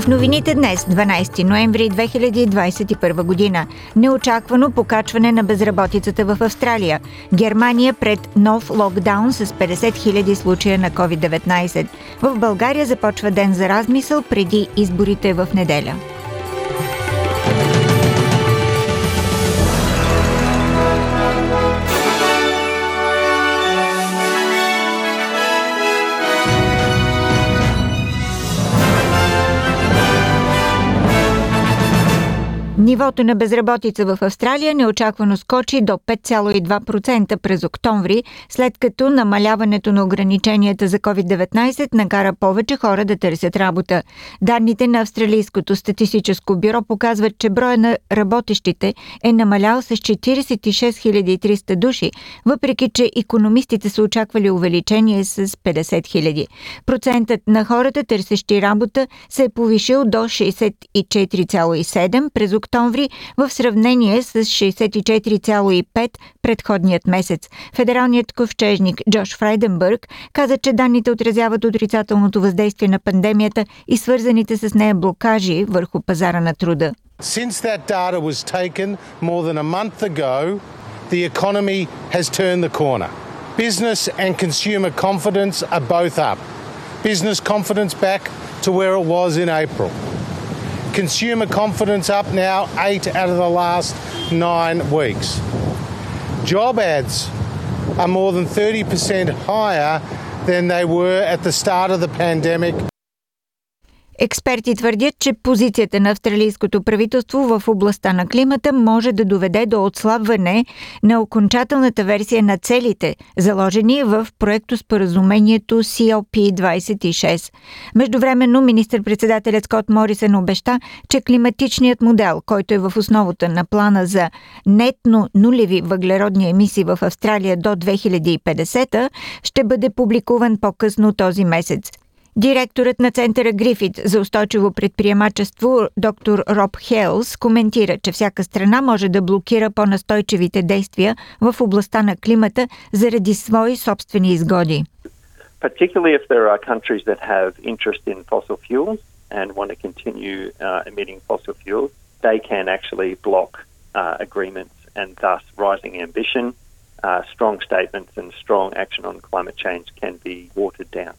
В новините днес, 12 ноември 2021 година, неочаквано покачване на безработицата в Австралия. Германия пред нов локдаун с 50 000 случая на COVID-19. В България започва ден за размисъл преди изборите в неделя. Нивото на безработица в Австралия неочаквано скочи до 5,2% през октомври, след като намаляването на ограниченията за COVID-19 накара повече хора да търсят работа. Данните на Австралийското статистическо бюро показват, че броя на работещите е намалял с 46 300 души, въпреки че економистите са очаквали увеличение с 50 000. Процентът на хората, търсещи работа, се е повишил до 64,7 през октомври октомври в сравнение с 64,5 предходният месец. Федералният ковчежник Джош Фрайденбърг каза, че данните отразяват отрицателното въздействие на пандемията и свързаните с нея блокажи върху пазара на труда. Since that data was taken more than a month ago, the economy has turned the corner. Business and consumer confidence are both up. Business confidence back to where it was in April. Consumer confidence up now eight out of the last nine weeks. Job ads are more than 30% higher than they were at the start of the pandemic. Експерти твърдят, че позицията на австралийското правителство в областта на климата може да доведе до отслабване на окончателната версия на целите, заложени в проекто споразумението COP26. Междувременно министр-председателят Скот Морисън обеща, че климатичният модел, който е в основата на плана за нетно нулеви въглеродни емисии в Австралия до 2050, ще бъде публикуван по-късно този месец. Директорът на Центъра Грифит за устойчиво предприемачество доктор Роб Хелс коментира, че всяка страна може да блокира по-настойчивите действия в областта на климата заради свои собствени изгоди. Particularly if there are countries that have interest in fossil fuels and want to continue uh, emitting fossil fuels, they can actually block uh, agreements and thus rising ambition, uh, strong statements and strong action on climate change can be watered down.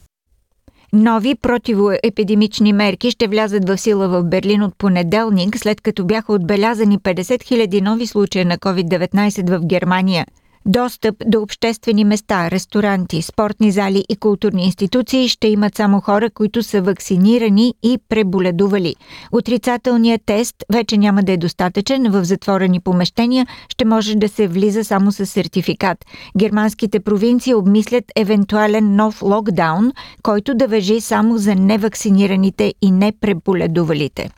Нови противоепидемични мерки ще влязат в сила в Берлин от понеделник, след като бяха отбелязани 50 000 нови случая на COVID-19 в Германия – Достъп до обществени места, ресторанти, спортни зали и културни институции ще имат само хора, които са вакцинирани и преболедували. Отрицателният тест вече няма да е достатъчен. В затворени помещения ще може да се влиза само с сертификат. Германските провинции обмислят евентуален нов локдаун, който да въжи само за невакцинираните и непреболедувалите.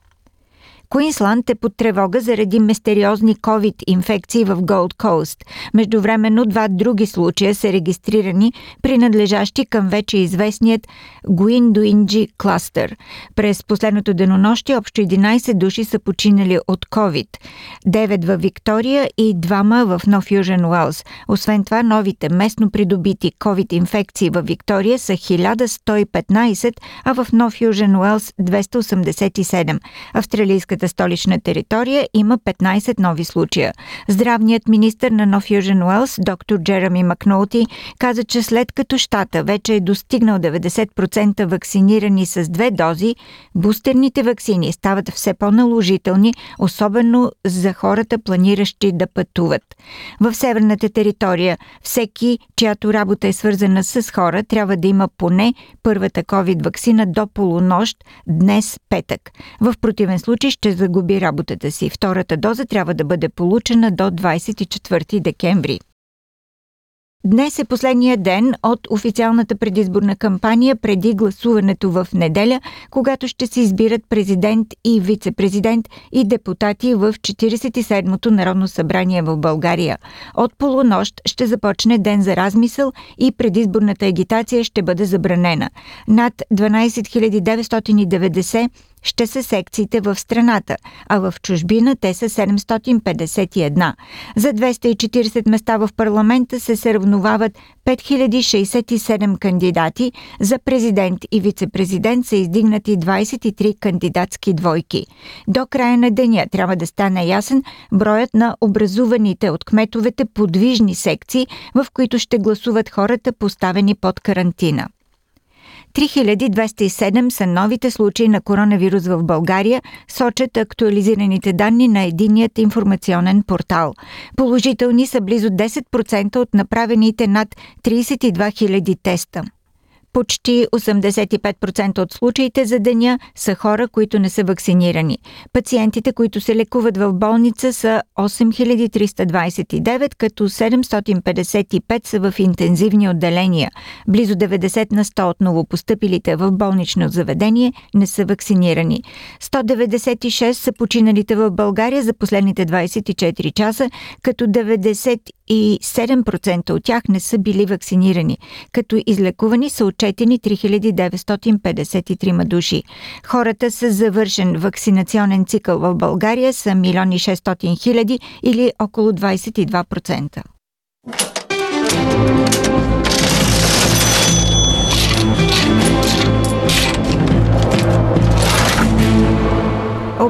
Куинсланд е под тревога заради мистериозни COVID-инфекции в Голд Коуст. Междувременно два други случая са регистрирани, принадлежащи към вече известният Гуиндуинджи кластър. През последното денонощие общо 11 души са починали от COVID. 9 в Виктория и двама в Нов Южен Уелс. Освен това, новите местно придобити COVID-инфекции в Виктория са 1115, а в Нов Южен Уелс 287. Австралийската британската столична територия има 15 нови случая. Здравният министр на Нов Южен Уелс, доктор Джереми Макноути, каза, че след като щата вече е достигнал 90% вакцинирани с две дози, бустерните вакцини стават все по-наложителни, особено за хората планиращи да пътуват. В северната територия всеки, чиято работа е свързана с хора, трябва да има поне първата COVID вакцина до полунощ днес петък. В противен случай ще загуби работата си. Втората доза трябва да бъде получена до 24 декември. Днес е последния ден от официалната предизборна кампания преди гласуването в неделя, когато ще се избират президент и вице-президент и депутати в 47-то Народно събрание в България. От полунощ ще започне ден за размисъл и предизборната агитация ще бъде забранена. Над 12 990 ще са секциите в страната, а в чужбина те са 751. За 240 места в парламента се сравновават 5067 кандидати, за президент и вице-президент са издигнати 23 кандидатски двойки. До края на деня трябва да стане ясен броят на образуваните от кметовете подвижни секции, в които ще гласуват хората поставени под карантина. 3207 са новите случаи на коронавирус в България, сочат актуализираните данни на единият информационен портал. Положителни са близо 10% от направените над 32 000 теста. Почти 85% от случаите за деня са хора, които не са вакцинирани. Пациентите, които се лекуват в болница са 8329, като 755 са в интензивни отделения. Близо 90 на 100 от новопостъпилите в болнично заведение не са вакцинирани. 196 са починалите в България за последните 24 часа, като 97% от тях не са били вакцинирани, като излекувани са от отчетени 3953 души. Хората с завършен вакцинационен цикъл в България са 1 600 хиляди или около 22%.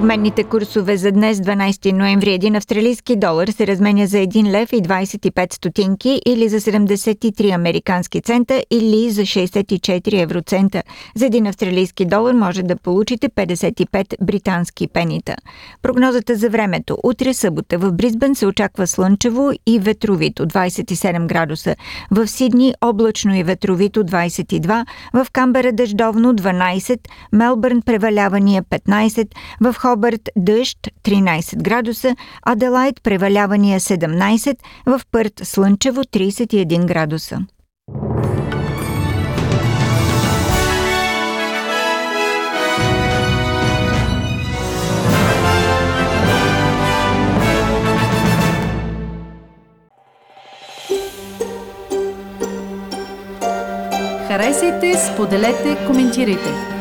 Обменните курсове за днес, 12 ноември, един австралийски долар се разменя за 1 лев и 25 стотинки или за 73 американски цента или за 64 евроцента. За един австралийски долар може да получите 55 британски пенита. Прогнозата за времето. Утре събота в Бризбен се очаква слънчево и ветровито 27 градуса. В Сидни облачно и ветровито 22, в Камбера дъждовно 12, Мелбърн превалявания 15, в Хобърт дъжд 13 градуса, Аделайт превалявания 17, в Пърт слънчево 31 градуса. Харесайте, споделете, коментирайте.